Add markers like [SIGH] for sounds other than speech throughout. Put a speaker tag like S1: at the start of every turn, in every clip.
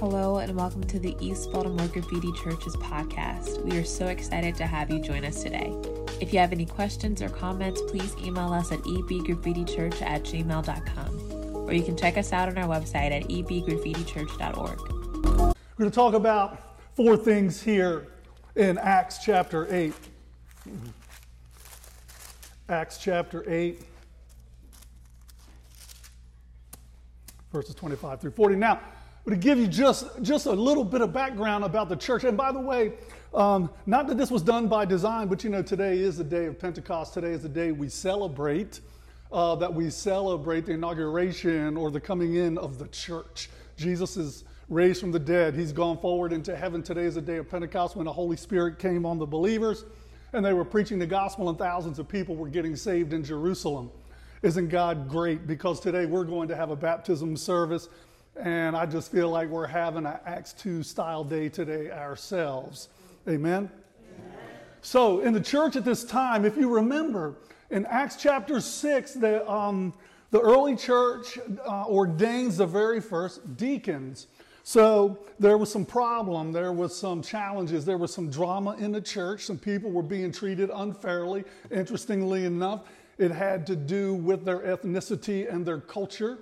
S1: Hello, and welcome to the East Baltimore Graffiti Church's podcast. We are so excited to have you join us today. If you have any questions or comments, please email us at ebgraffitichurch at gmail.com, or you can check us out on our website at ebgraffitichurch.org.
S2: We're going to talk about four things here in Acts chapter 8. Acts chapter 8, verses 25 through 40. Now, to give you just, just a little bit of background about the church. And by the way, um, not that this was done by design, but you know, today is the day of Pentecost. Today is the day we celebrate, uh, that we celebrate the inauguration or the coming in of the church. Jesus is raised from the dead. He's gone forward into heaven. Today is the day of Pentecost when the Holy Spirit came on the believers and they were preaching the gospel, and thousands of people were getting saved in Jerusalem. Isn't God great? Because today we're going to have a baptism service and I just feel like we're having an Acts 2 style day today ourselves. Amen? Amen? So, in the church at this time, if you remember, in Acts chapter 6, the, um, the early church uh, ordains the very first deacons. So there was some problem, there was some challenges, there was some drama in the church. Some people were being treated unfairly. Interestingly enough, it had to do with their ethnicity and their culture.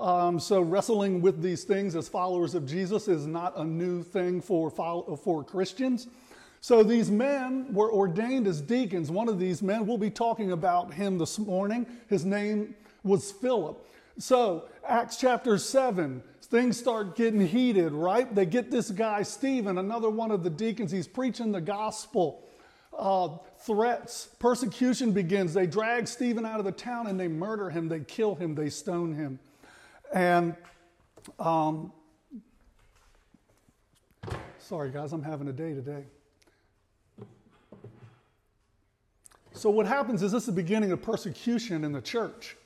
S2: Um, so wrestling with these things as followers of Jesus is not a new thing for, for Christians. So these men were ordained as deacons. One of these men, we'll be talking about him this morning. His name was Philip. So, Acts chapter 7, things start getting heated, right? They get this guy, Stephen, another one of the deacons. He's preaching the gospel. Uh, threats, persecution begins. They drag Stephen out of the town and they murder him, they kill him, they stone him. And um, sorry, guys, I'm having a day today. So, what happens is this is the beginning of persecution in the church.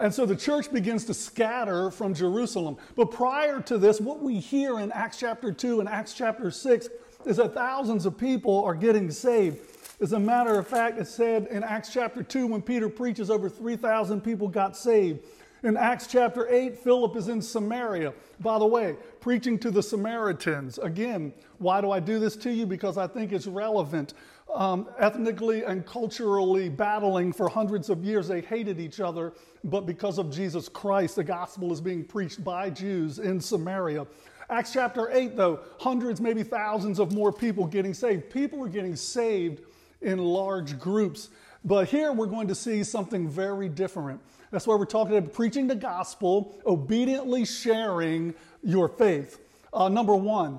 S2: And so the church begins to scatter from Jerusalem. But prior to this, what we hear in Acts chapter 2 and Acts chapter 6 is that thousands of people are getting saved. As a matter of fact, it said in Acts chapter 2, when Peter preaches, over 3,000 people got saved. In Acts chapter 8, Philip is in Samaria. By the way, preaching to the Samaritans. Again, why do I do this to you? Because I think it's relevant. Um, ethnically and culturally battling for hundreds of years, they hated each other, but because of Jesus Christ, the gospel is being preached by Jews in Samaria. Acts chapter 8, though, hundreds, maybe thousands of more people getting saved. People are getting saved in large groups. But here we're going to see something very different. That's why we're talking about preaching the gospel, obediently sharing your faith. Uh, number one,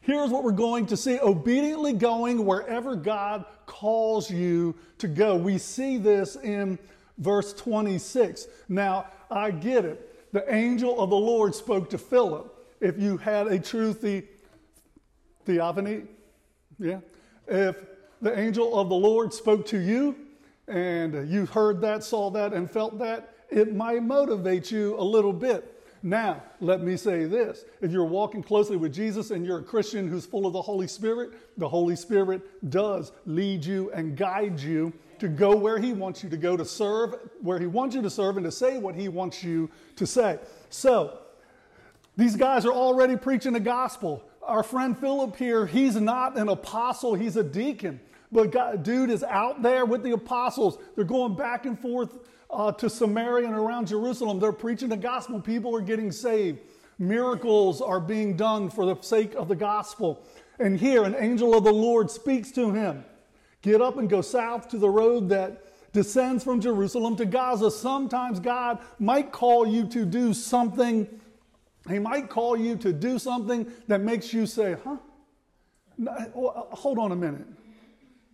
S2: here's what we're going to see obediently going wherever God calls you to go. We see this in verse 26. Now, I get it. The angel of the Lord spoke to Philip. If you had a true the, theophany, yeah, if the angel of the Lord spoke to you, and you heard that, saw that, and felt that, it might motivate you a little bit. Now, let me say this. If you're walking closely with Jesus and you're a Christian who's full of the Holy Spirit, the Holy Spirit does lead you and guide you to go where He wants you to go, to serve where He wants you to serve, and to say what He wants you to say. So, these guys are already preaching the gospel. Our friend Philip here, he's not an apostle, he's a deacon. But God, dude is out there with the apostles. They're going back and forth uh, to Samaria and around Jerusalem. They're preaching the gospel. People are getting saved. Miracles are being done for the sake of the gospel. And here, an angel of the Lord speaks to him Get up and go south to the road that descends from Jerusalem to Gaza. Sometimes God might call you to do something. He might call you to do something that makes you say, huh? Uh, uh, hold on a minute.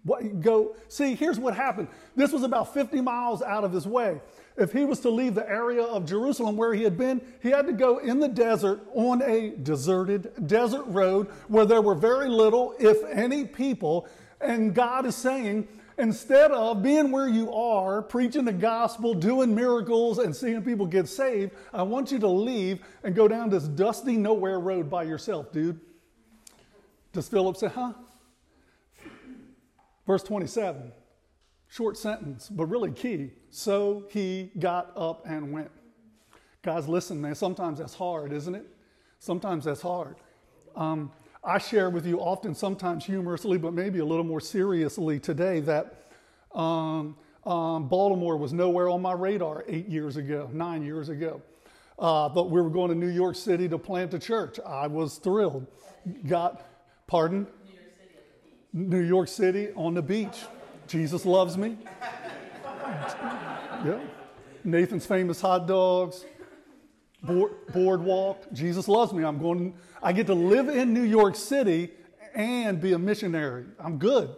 S2: What, go see here's what happened this was about 50 miles out of his way if he was to leave the area of jerusalem where he had been he had to go in the desert on a deserted desert road where there were very little if any people and god is saying instead of being where you are preaching the gospel doing miracles and seeing people get saved i want you to leave and go down this dusty nowhere road by yourself dude does philip say huh Verse 27, short sentence, but really key. So he got up and went. Guys, listen, man, sometimes that's hard, isn't it? Sometimes that's hard. Um, I share with you often, sometimes humorously, but maybe a little more seriously today, that um, um, Baltimore was nowhere on my radar eight years ago, nine years ago. Uh, but we were going to New York City to plant a church. I was thrilled. Got, pardon? New York City on the beach. Jesus loves me. [LAUGHS] yeah. Nathan's famous hot dogs, board, boardwalk. Jesus loves me. I'm going. I get to live in New York City and be a missionary. I'm good.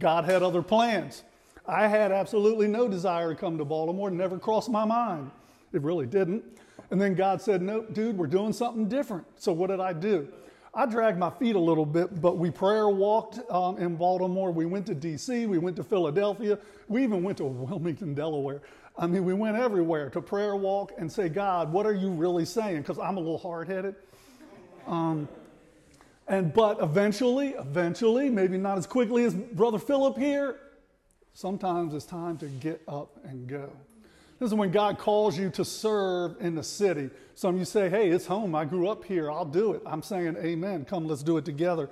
S2: God had other plans. I had absolutely no desire to come to Baltimore. Never crossed my mind. It really didn't. And then God said, "Nope, dude, we're doing something different." So what did I do? I dragged my feet a little bit, but we prayer walked um, in Baltimore. We went to D.C., we went to Philadelphia, we even went to [LAUGHS] Wilmington, Delaware. I mean, we went everywhere to prayer walk and say, God, what are you really saying? Because I'm a little hard headed. Um, and but eventually, eventually, maybe not as quickly as Brother Philip here, sometimes it's time to get up and go. This is when God calls you to serve in the city. Some of you say, hey, it's home. I grew up here. I'll do it. I'm saying, amen. Come, let's do it together.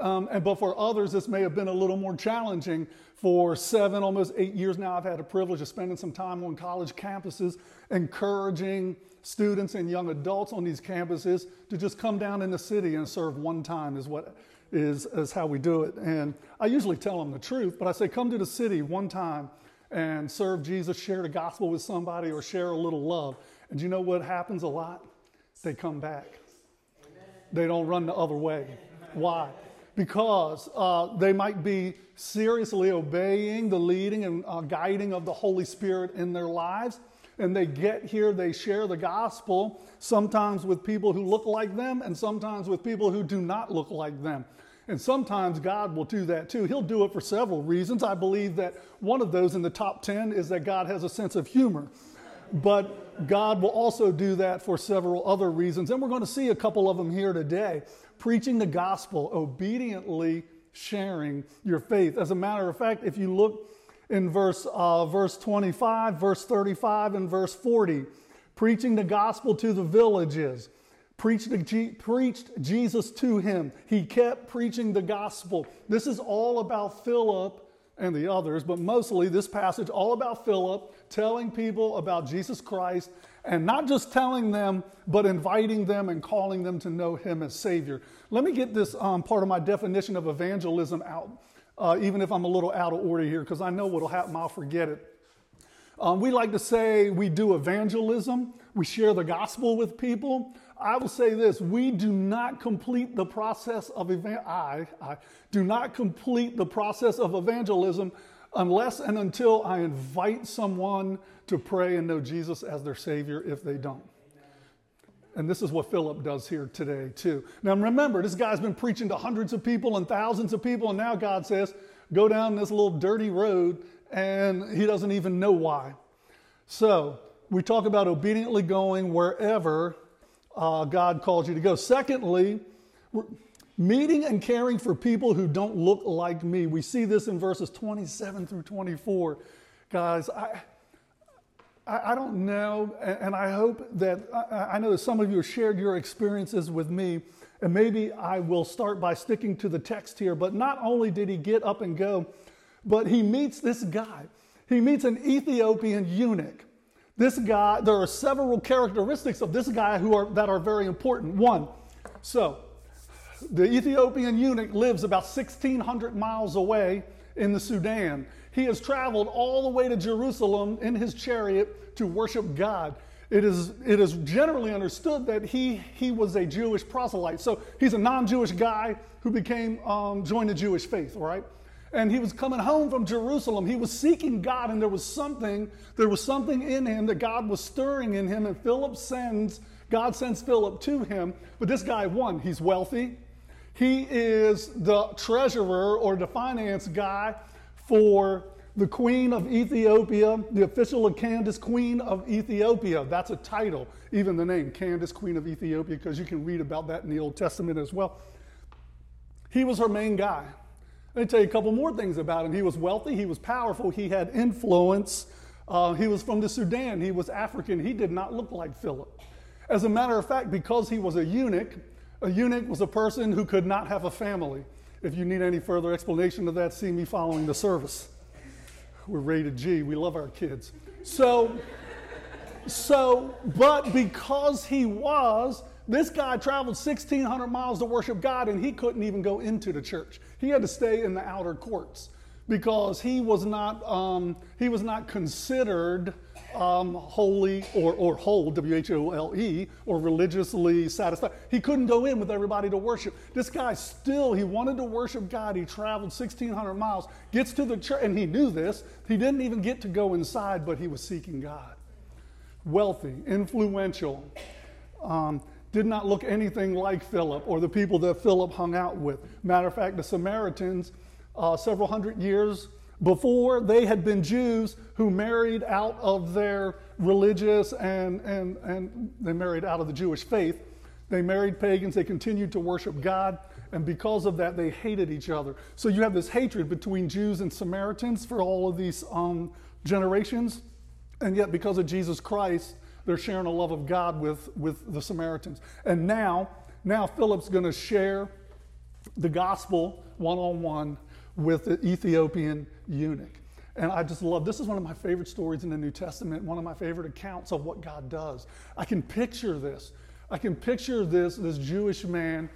S2: Um, and but for others, this may have been a little more challenging. For seven, almost eight years now, I've had the privilege of spending some time on college campuses, encouraging students and young adults on these campuses to just come down in the city and serve one time is what is, is how we do it. And I usually tell them the truth, but I say, come to the city one time and serve Jesus, share the gospel with somebody, or share a little love. And you know what happens a lot? They come back. They don't run the other way. Why? Because uh, they might be seriously obeying the leading and uh, guiding of the Holy Spirit in their lives. And they get here, they share the gospel, sometimes with people who look like them, and sometimes with people who do not look like them. And sometimes God will do that too. He'll do it for several reasons. I believe that one of those in the top 10 is that God has a sense of humor. But God will also do that for several other reasons. And we're going to see a couple of them here today. Preaching the gospel, obediently sharing your faith. As a matter of fact, if you look in verse, uh, verse 25, verse 35, and verse 40, preaching the gospel to the villages preached, preached Jesus to him. He kept preaching the gospel. This is all about Philip and the others, but mostly this passage all about Philip telling people about Jesus Christ and not just telling them, but inviting them and calling them to know him as Savior. Let me get this um, part of my definition of evangelism out, uh, even if I'm a little out of order here, because I know what'll happen, I'll forget it. Um, we like to say we do evangelism, we share the gospel with people. I will say this we do not complete the process of evan- I, I do not complete the process of evangelism unless and until I invite someone to pray and know Jesus as their Savior if they don't. And this is what Philip does here today, too. Now, remember, this guy's been preaching to hundreds of people and thousands of people, and now God says, go down this little dirty road, and he doesn't even know why. So, we talk about obediently going wherever uh, God calls you to go. Secondly, meeting and caring for people who don't look like me. We see this in verses 27 through 24. Guys, I, I, I don't know, and, and, I hope that I, I know that some of you have shared your experiences with me, and maybe I will start by sticking to the text here. But not only did he get up and go, but he meets this guy. He meets an Ethiopian eunuch. This guy, there are several characteristics of this guy who are, that are very important. One, so the Ethiopian eunuch lives about 1,600 miles away in the Sudan. He has traveled all the way to Jerusalem in his chariot to worship God. It is, it is generally understood that he, he was a Jewish proselyte. So he's a non Jewish guy who became, um, joined the Jewish faith, right? and he was coming home from Jerusalem. He was seeking God, and there was something, there was something in him that God was stirring in him. And Philip sends, God sends Philip to him. But this guy, one, he's wealthy. He is the treasurer or the finance guy for the Queen of Ethiopia, the official of Candace, Queen of Ethiopia. That's a title, even the name, Candace, Queen of Ethiopia, because you can read about that in the Old Testament as well. He was her main guy. Let me tell you a couple more things about him. He was wealthy, he was powerful, he had influence. Uh, he was from the Sudan, he was African, he did not look like Philip. As a matter of fact, because he was a eunuch, a eunuch was a person who could not have a family. If you need any further explanation of that, see me following the service. We're rated G. We love our kids. So, so, but because he was, this guy traveled 1,600 miles to worship God and he couldn't even go into the church. He had to stay in the outer courts because he was not, um, he was not considered um, holy or, or whole, W H O L E, or religiously satisfied. He couldn't go in with everybody to worship. This guy still, he wanted to worship God. He traveled 1,600 miles, gets to the church, and he knew this. He didn't even get to go inside, but he was seeking God. Wealthy, influential, um, did not look anything like Philip or the people that Philip hung out with. Matter of fact, the Samaritans, uh, several hundred years before, they had been Jews who married out of their religious and, and, and they married out of the Jewish faith. They married pagans, they continued to worship God, and because of that, they hated each other. So you have this hatred between Jews and Samaritans for all of these um, generations, and yet because of Jesus Christ, they're sharing a love of God with, with the Samaritans. And now, now Philip's going to share the gospel one on one with the Ethiopian eunuch. And I just love this is one of my favorite stories in the New Testament, one of my favorite accounts of what God does. I can picture this. I can picture this, this Jewish man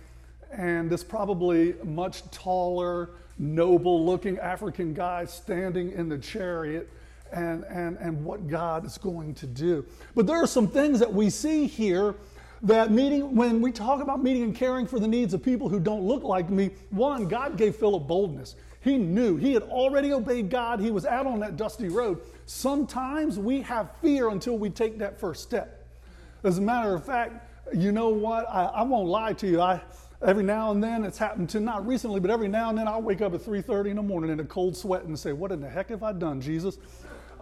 S2: and this probably much taller, noble looking African guy standing in the chariot and, and, and what God is going to do. But there are some things that we see here that meeting, when we talk about meeting and caring for the needs of people who don't look like me, one, God gave Philip boldness. He knew he had already obeyed God. He was out on that dusty road. Sometimes we have fear until we take that first step. As a matter of fact, you know what? I, I won't lie to you. I, every now and then, it's happened to not recently, but every now and then I'll wake up at 3.30 in the morning in a cold sweat and say, what in the heck have I done, Jesus?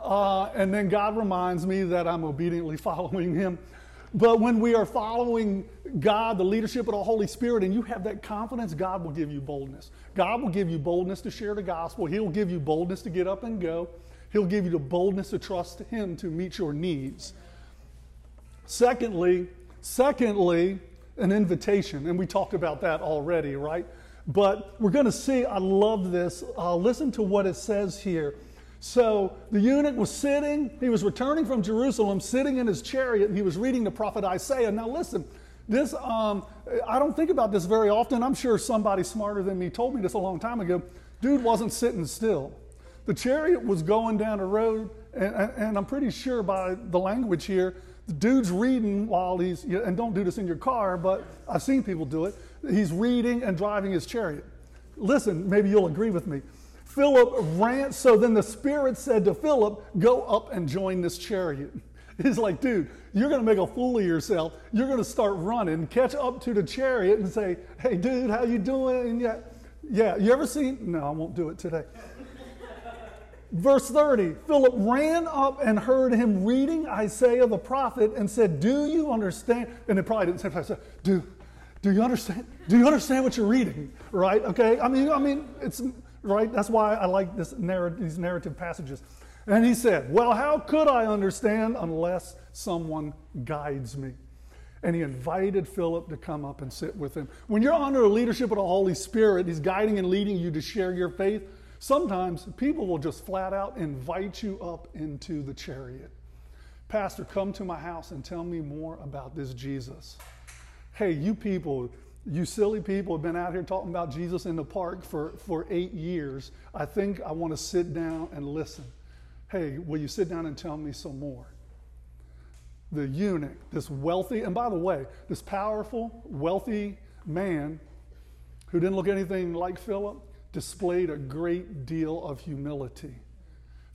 S2: Uh, and then God reminds me that I'm obediently [LAUGHS] following Him. But when we are following God, the leadership of the Holy Spirit, and you have that confidence, God will give you boldness. God will give you boldness to share the gospel. He'll give you boldness to get up and go. He'll give you the boldness to trust Him to meet your needs. Secondly, secondly, an invitation, and we talked about that already, right? But we're going to see, I love this. Uh, listen to what it says here. So the eunuch was sitting, he was returning from Jerusalem, sitting in his chariot, and he was reading the prophet Isaiah. Now, listen, this, um, I don't think about this very often. I'm sure somebody smarter than me told me this a long time ago. Dude wasn't sitting still. The chariot was going down the road, and, and I'm pretty sure by the language here, the dude's reading while he's, and don't do this in your car, but I've seen people do it. He's reading and driving his chariot. Listen, maybe you'll agree with me. Philip ran. So then the Spirit said to Philip, Go up and join this chariot. [LAUGHS] He's like, Dude, you're going to make a fool of yourself. You're going to start running, catch up to the chariot and say, Hey, dude, how you doing? And yeah, yeah, you ever seen? No, I won't do it today. [LAUGHS] Verse 30 Philip ran up and heard him reading Isaiah the prophet and said, Do you understand? And it probably didn't say, Do, do you understand? Do you understand what you're reading? Right? Okay. I mean, I mean, it's right? That's why I like this these narrative passages. And he said, Well, how could I understand unless someone guides me? And he invited Philip to come up and sit with him. When you're under the leadership of the Holy Spirit, he's guiding and leading you to share your faith. Sometimes people will just flat out invite you up into the chariot. Pastor, come to my house and tell me more about this Jesus. Hey, you people, you silly people have been out here talking about Jesus in the park for, for eight years. I think I want to sit down and listen. Hey, will you sit down and tell me some more? The eunuch, this wealthy, and by the way, this powerful, wealthy man who didn't look anything like Philip displayed a great deal of humility.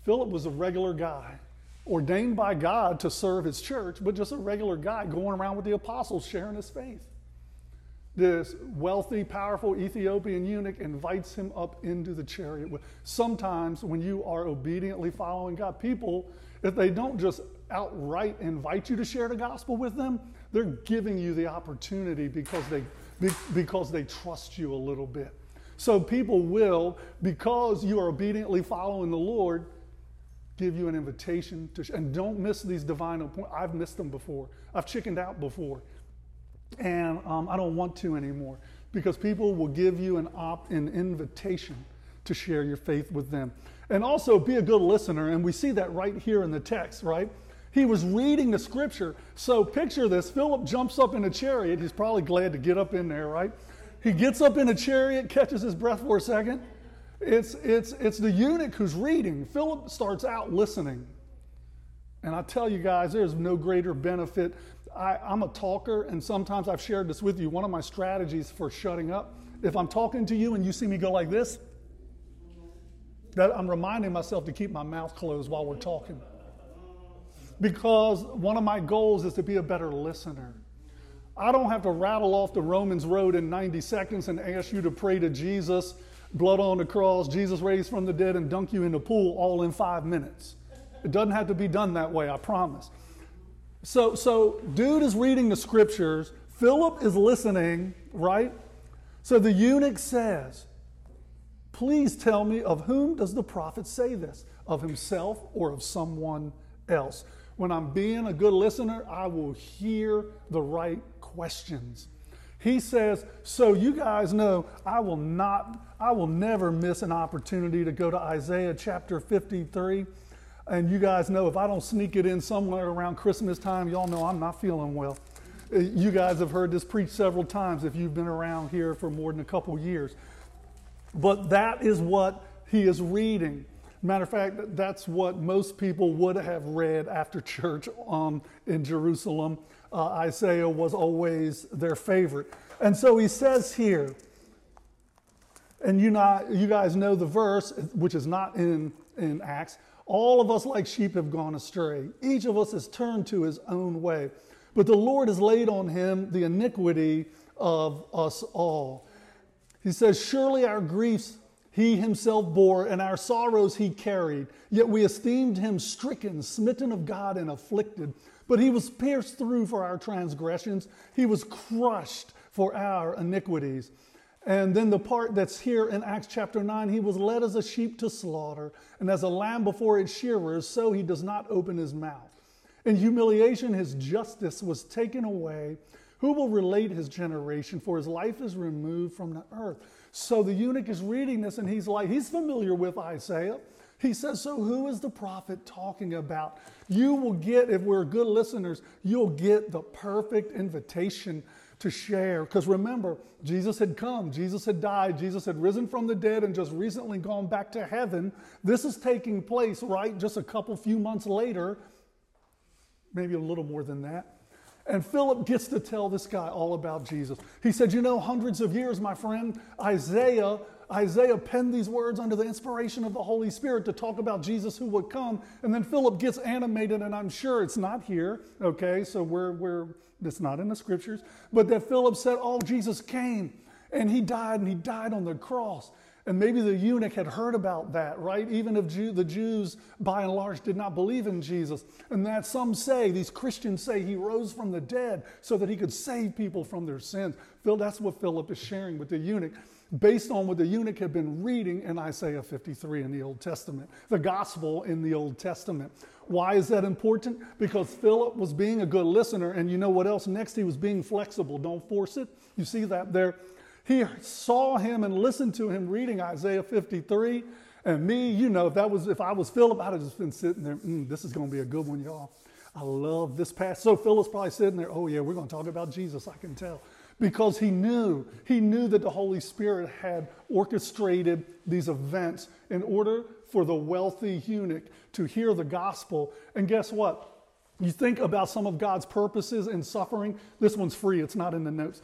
S2: Philip was a regular guy, ordained by God to serve his church, but just a regular guy going around with the apostles sharing his faith this wealthy, powerful Ethiopian eunuch invites him up into the chariot. Sometimes, when you are obediently following God, people, if they don't just outright invite you to share the gospel with them, they're giving you the opportunity because they, because they trust you a little bit. So, people will, because you are obediently following the Lord, give you an invitation to, and don't miss these divine appointments. I've missed them before. I've chickened out before, and um, I don't want to anymore because people will give you an op, an invitation to share your faith with them, and also be a good listener. And we see that right here in the text, right? He was reading the scripture. So picture this: Philip jumps up in a chariot. He's probably glad to get up in there, right? He gets up in a chariot, catches his breath for a second it's, it's, it's the eunuch who's reading. Philip starts out listening. And I tell you guys, there's no greater benefit. I, I'm a talker, and sometimes I've shared this with you. One of my strategies for shutting up, if I'm talking to you and you see me go like this, that I'm reminding myself to keep my mouth closed while we're talking. Because one of my goals is to be a better listener. I don't have to rattle off the Romans road in 90 seconds and ask you to pray to Jesus blood on the cross, Jesus raised from the dead, and dunk you in the pool all in five minutes. It doesn't have to be done that way, I promise. So, so dude is reading the scriptures. Philip is listening, right? So the eunuch says, Please tell me, of whom does the prophet say this? Of himself or of someone else? When I'm being a good listener, I will hear the right questions. He says, So you guys know I will not, I will never miss an opportunity to go to Isaiah chapter 53. And you guys know if I don't sneak it in somewhere around Christmas time, y'all know I'm not feeling well. Uh, you guys have heard this preached several times if you've been around here for more than a couple years. But that is what he is reading. Matter of fact, that's what most people would have read after [LAUGHS] church um, in Jerusalem uh, Isaiah was always their favorite. And so he says here, and you, not, you guys know the verse, which is not in, in Acts all of us like sheep have gone astray. Each of us has turned to his own way. But the Lord has laid on him the iniquity of us all. He says, Surely our griefs he himself bore, and our sorrows he carried. Yet we esteemed him stricken, smitten of God, and afflicted. But he was pierced through for our transgressions, he was crushed for our iniquities. And then the part that's here in Acts chapter 9, he was led as a sheep to slaughter, and as a lamb before its shearers, so he does not open his mouth. In humiliation, his justice was taken away. Who will relate his generation? For his life is removed from the earth. So the eunuch is reading this, and he's like, he's familiar with Isaiah. He says, So who is the prophet talking about? You will get, if we're good listeners, you'll get the perfect invitation to share. Because remember, Jesus had come, Jesus had died, Jesus had risen from the dead and just recently gone back to heaven. This is taking place, right, just a couple few months later, maybe a little more than that. And Philip gets to tell this guy all about Jesus. He said, You know, hundreds of years, my friend, Isaiah Isaiah penned these words under the inspiration of the Holy Spirit to talk about Jesus who would come. And then Philip gets animated, and I'm sure it's not here, okay? So we're, we're, it's not in the scriptures. But that Philip said, Oh, Jesus came and he died, and he died on the cross. And maybe the eunuch had heard about that, right? Even if Jew, the Jews, by and large, did not believe in Jesus. And that some say, these Christians say, he rose from the dead so that he could save people from their sins. Phil, that's what Philip is sharing with the eunuch based on what the eunuch had been reading in Isaiah 53 in the Old Testament, the gospel in the Old Testament. Why is that important? Because Philip was being a good listener, and you know what else? Next, he was being flexible. Don't force it. You see that there? He saw him and listened to him reading Isaiah 53. And me, you know, if that was if I was Philip, I'd have just been sitting there. Mm, this is going to be a good one, y'all. I love this passage. So Philip's probably sitting there. Oh yeah, we're going to talk about Jesus. I can tell because he knew he knew that the holy spirit had orchestrated these events in order for the wealthy eunuch to hear the gospel. And guess what? You think about some of god's purposes in suffering. This one's free. It's not in the notes.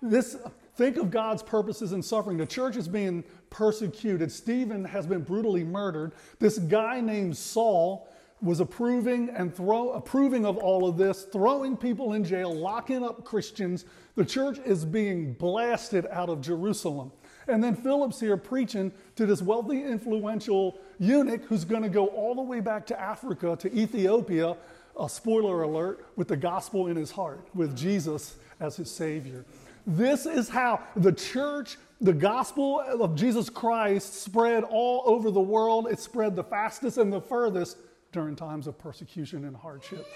S2: This think of god's purposes in suffering. The church is being persecuted. Stephen has been brutally murdered. This guy named saul was approving and throw, approving of all of this, throwing people in jail, locking up Christians. The church is being blasted out of Jerusalem. And then Philip's here preaching to this wealthy, influential eunuch who's going to go all the way back to Africa, to Ethiopia, a spoiler alert, with the gospel in his heart, with Jesus as his Savior. This is how the church, the gospel of Jesus Christ, spread all over the world. It spread the fastest and the furthest during times of persecution and hardship.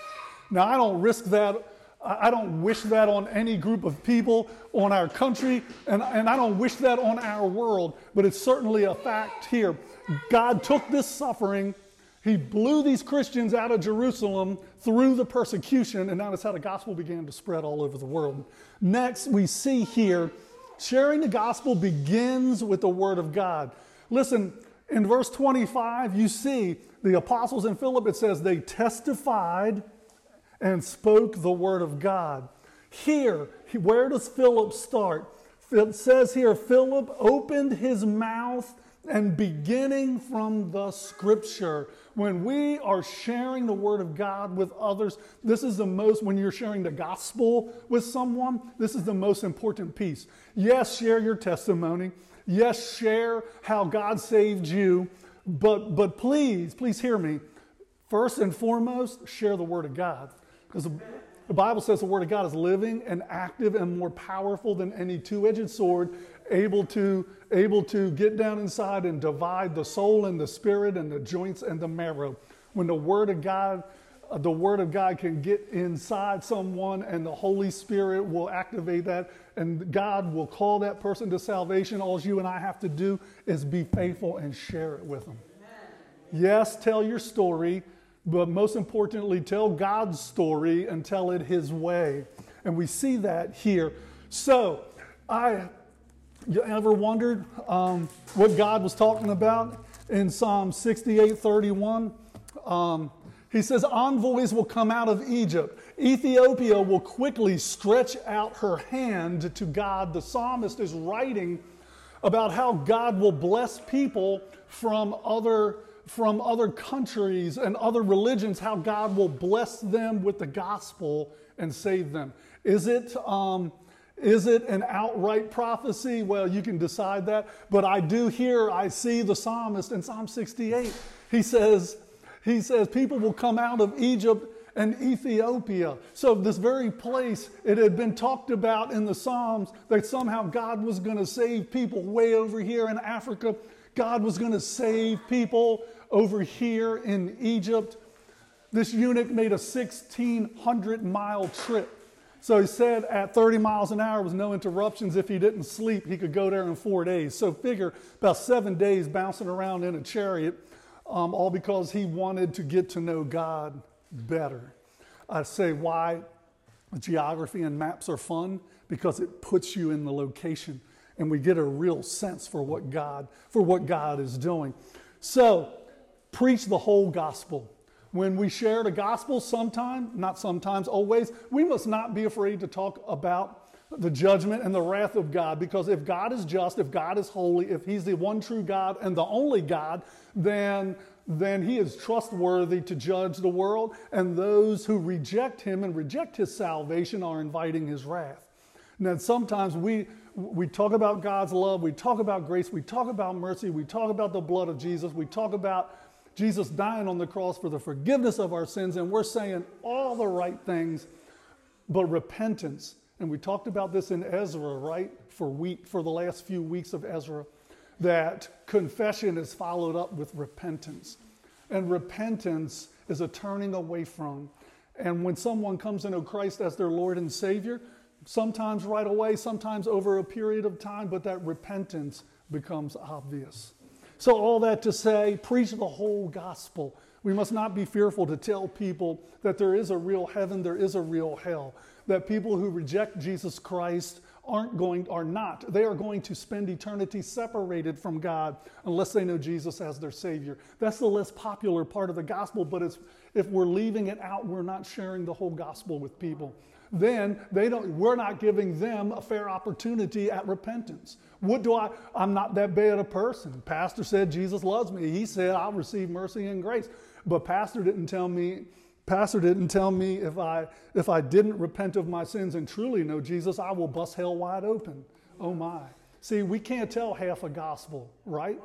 S2: Now, I don't risk that. I don't wish that on any group of people, on our country, and, and I don't wish that on our world, but it's certainly a fact here. God took this suffering, He blew these Christians out of Jerusalem through the persecution, and that's how the gospel began to spread all over the world. Next, we see here sharing the gospel begins with the word of God. Listen, in verse 25, you see the apostles in Philip, it says they testified and spoke the word of God. Here, where does Philip start? It says here, Philip opened his mouth and beginning from the scripture. When we are sharing the word of God with others, this is the most, when you're sharing the gospel with someone, this is the most important piece. Yes, share your testimony. Yes, share how God saved you. But, but please, please hear me. First and foremost, share the word of God. Because the Bible says the Word of God is living and active and more powerful than any two edged sword, able to, able to get down inside and divide the soul and the spirit and the joints and the marrow. When the Word of God, the Word of God can get inside someone and the Holy Spirit will activate that and God will call that person to salvation. All you and I have to do is be faithful and share it with them. Yes, tell your story but most importantly, tell God's story and tell it His way. And we see that here. So, I you ever wondered um, what God was talking about in Psalm 68 31? Um, he says, Envoys will come out of Egypt. Ethiopia will quickly stretch out her hand to God. The psalmist is writing about how God will bless people from other from other countries and other religions how God will bless them with the gospel and save them. Is it, um, is it an outright prophecy? Well, you can decide that. But I do hear, I see the psalmist in Psalm 68. He says, he says, people will come out of Egypt and Ethiopia. So, this very place, it had been talked about in the Psalms that somehow God was going to save people way over here in Africa. God was going to save people over here in Egypt. This eunuch made a 1,600 mile trip. So he said at 30 miles an hour with no interruptions, if he didn't sleep, he could go there in four days. So figure about seven days bouncing around in a chariot, um, all because he wanted to get to know God better. I say why geography and maps are fun because it puts you in the location and we get a real sense for what God for what God is doing. So preach the whole gospel. When we share the gospel, sometime, not sometimes, always, we must not be afraid to talk about the judgment and the wrath of God because if God is just, if God is holy, if He's the one true God and the only God, then, then He is trustworthy to judge the world, and those who reject Him and reject His salvation are inviting His wrath. Now, sometimes we, we talk about God's love, we talk about grace, we talk about mercy, we talk about the blood of Jesus, we talk about Jesus dying on the cross for the forgiveness of our sins, and we're saying all the right things, but repentance. And we talked about this in Ezra, right? For week for the last few weeks of Ezra, that confession is followed up with repentance. And repentance is a turning away from. And when someone comes to know Christ as their Lord and Savior, sometimes right away, sometimes over a period of time, but that repentance becomes obvious. So, all that to say, preach the whole gospel. We must not be fearful to tell people that there is a real heaven, there is a real hell, that people who reject Jesus Christ aren't going are not they are going to spend eternity separated from god unless they know jesus as their savior that's the less popular part of the gospel but it's if we're leaving it out we're not sharing the whole gospel with people then they don't we're not giving them a fair opportunity at repentance what do I? I'm not that bad a person. Pastor said Jesus loves me. He said I'll receive mercy and grace. But Pastor didn't tell me. Pastor didn't tell me if I if I didn't repent of my sins and truly know Jesus, I will bust hell wide open. Oh my. See, we can't tell half a gospel, right?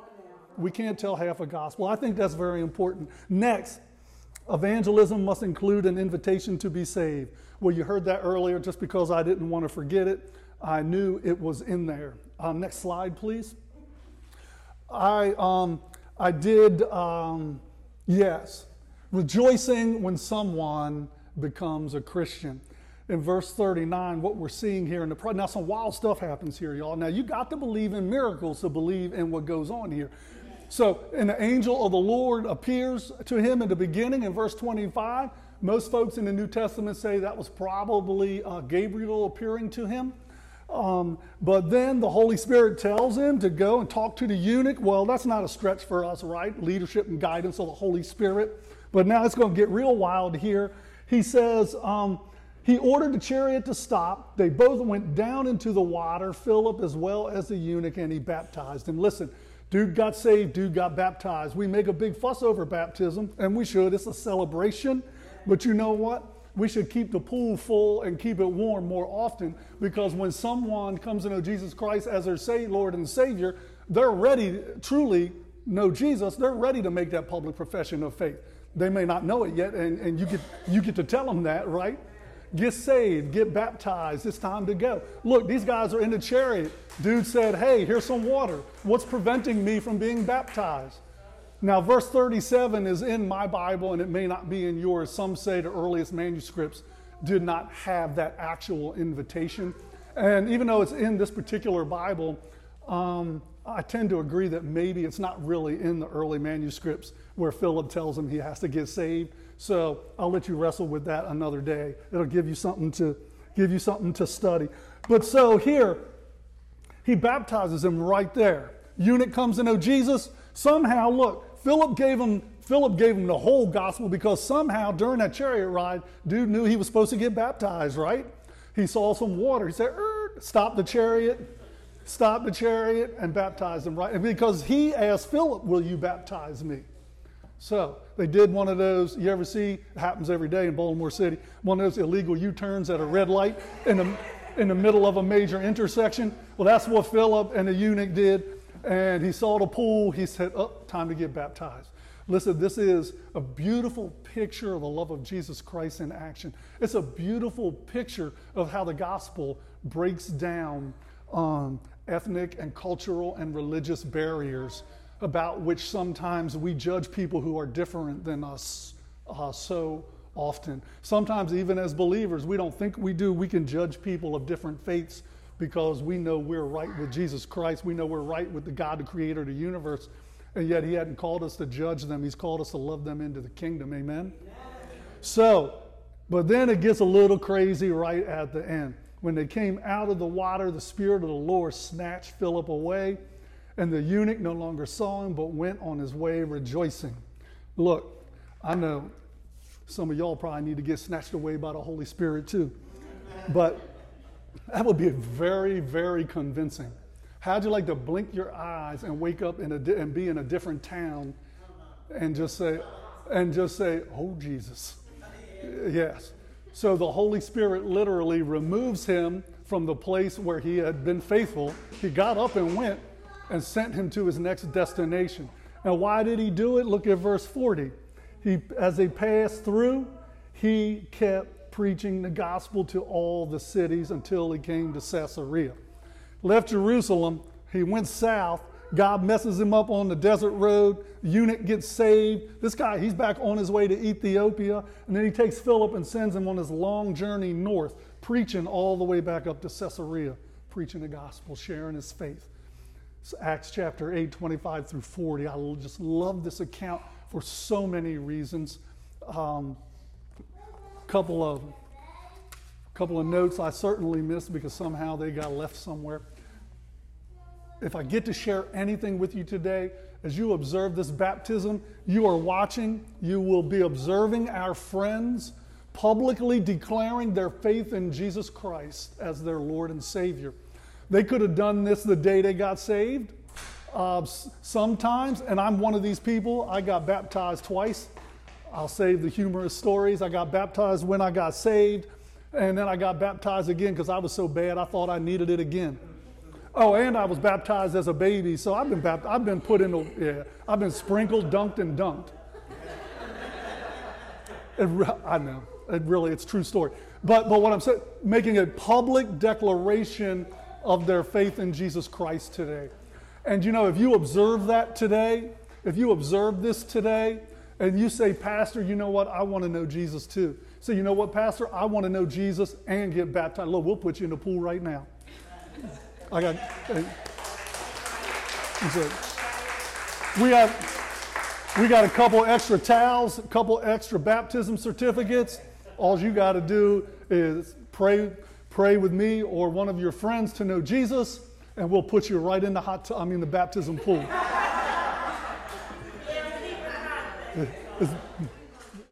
S2: We can't tell half a gospel. I think that's very important. Next, evangelism must include an invitation to be saved. Well, you heard that earlier just because I didn't want to forget it. I knew it was in there. Um, next slide, please. I, um, I did, um, yes. Rejoicing when someone becomes a Christian. In verse 39, what we're seeing here in the now some wild stuff happens here, y'all. Now you got to believe in miracles to believe in what goes on here. So, an angel of the Lord appears to him in the beginning in verse 25. Most folks in the New Testament say that was probably uh, Gabriel appearing to him. Um, but then the Holy Spirit tells him to go and talk to the eunuch. Well, that's not a stretch for us, right? Leadership and guidance of the Holy Spirit. But now it's going to get real wild here. He says, um, he ordered the chariot to stop. They both went down into the water, Philip as well as the eunuch, and he baptized him. Listen, dude got saved, dude got baptized. We make a big fuss over baptism, and we should. It's a celebration. But you know what? We should keep the pool full and keep it warm more often because when someone comes to know Jesus Christ as their Lord and Savior, they're ready, truly know Jesus, they're ready to make that public profession of faith. They may not know it yet, and, and you, get, you get to tell them that, right? Get saved, get baptized. It's time to go. Look, these guys are in the chariot. Dude said, Hey, here's some water. What's preventing me from being baptized? Now, verse 37 is in my Bible and it may not be in yours. Some say the earliest manuscripts did not have that actual invitation. And even though it's in this particular Bible, um, I tend to agree that maybe it's not really in the early manuscripts where Philip tells him he has to get saved. So I'll let you wrestle with that another day. It'll give you something to give you something to study. But so here, he baptizes him right there. Eunuch comes to know Jesus. Somehow, look, Philip gave him Philip gave him the whole gospel because somehow during that chariot ride, dude knew he was supposed to get baptized, right? He saw some water. He said, er, "Stop the chariot." Stop the chariot and baptize him, right? Because he asked Philip, Will you baptize me? So they did one of those, you ever see, it happens every day in Baltimore City, one of those illegal U turns at a red light in the, in the middle of a major intersection. Well, that's what Philip and the eunuch did. And he saw the pool. He said, Oh, time to get baptized. Listen, this is a beautiful picture of the love of Jesus Christ in action. It's a beautiful picture of how the gospel breaks down um, ethnic and cultural and religious barriers about which sometimes we judge people who are different than us uh, so often. Sometimes, even as believers, we don't think we do. We can judge people of different faiths because we know we're right with Jesus Christ. We know we're right with the God, the creator of the universe. And yet, He hadn't called us to judge them, He's called us to love them into the kingdom. Amen? So, but then it gets a little crazy right at the end. When they came out of the water, the Spirit of the Lord snatched Philip away and the eunuch no longer saw him, but went on his way rejoicing. Look, I know some of y'all probably need to get snatched away by the Holy Spirit too. But that would be very, very convincing. How'd you like to blink your eyes and wake up in a di- and be in a different town and just say, and just say, oh, Jesus. Yes. So the Holy Spirit literally removes him from the place where he had been faithful. He got up and went, and sent him to his next destination. Now, why did he do it? Look at verse 40. He, as they passed through, he kept preaching the gospel to all the cities until he came to Caesarea. Left Jerusalem, he went south. God messes him up on the desert road. Eunuch gets saved. This guy, he's back on his way to Ethiopia. And then he takes Philip and sends him on his long journey north, preaching all the way back up to Caesarea, preaching the gospel, sharing his faith. Acts chapter 8, 25 through 40. I just love this account for so many reasons. Um, couple of couple of notes I certainly missed because somehow they got left somewhere. If I get to share anything with you today, as you observe this baptism, you are watching, you will be observing our friends publicly declaring their faith in Jesus Christ as their Lord and Savior. They could have done this the day they got saved. Uh, sometimes, and I'm one of these people, I got baptized twice. I'll save the humorous stories. I got baptized when I got saved, and then I got baptized again because I was so bad I thought I needed it again. Oh, and I was baptized as a baby, so I've been bapt- I've been put in the yeah, I've been sprinkled, dunked, and dunked. it, I know, it really, it's true story. But but what I'm saying, making a public declaration of their faith in Jesus Christ today. And you know, if you observe that today, if you observe this today, and you say, Pastor, you know what? I want to know Jesus too. So, you know what, Pastor? I want to know Jesus and get baptized. Look, we'll put you in the pool right now. I got. So we have we got a couple extra towels, a couple extra baptism certificates. All you got to do is pray pray with me or one of your friends to know Jesus, and we'll put you right in the hot. T- I mean the baptism pool. [LAUGHS]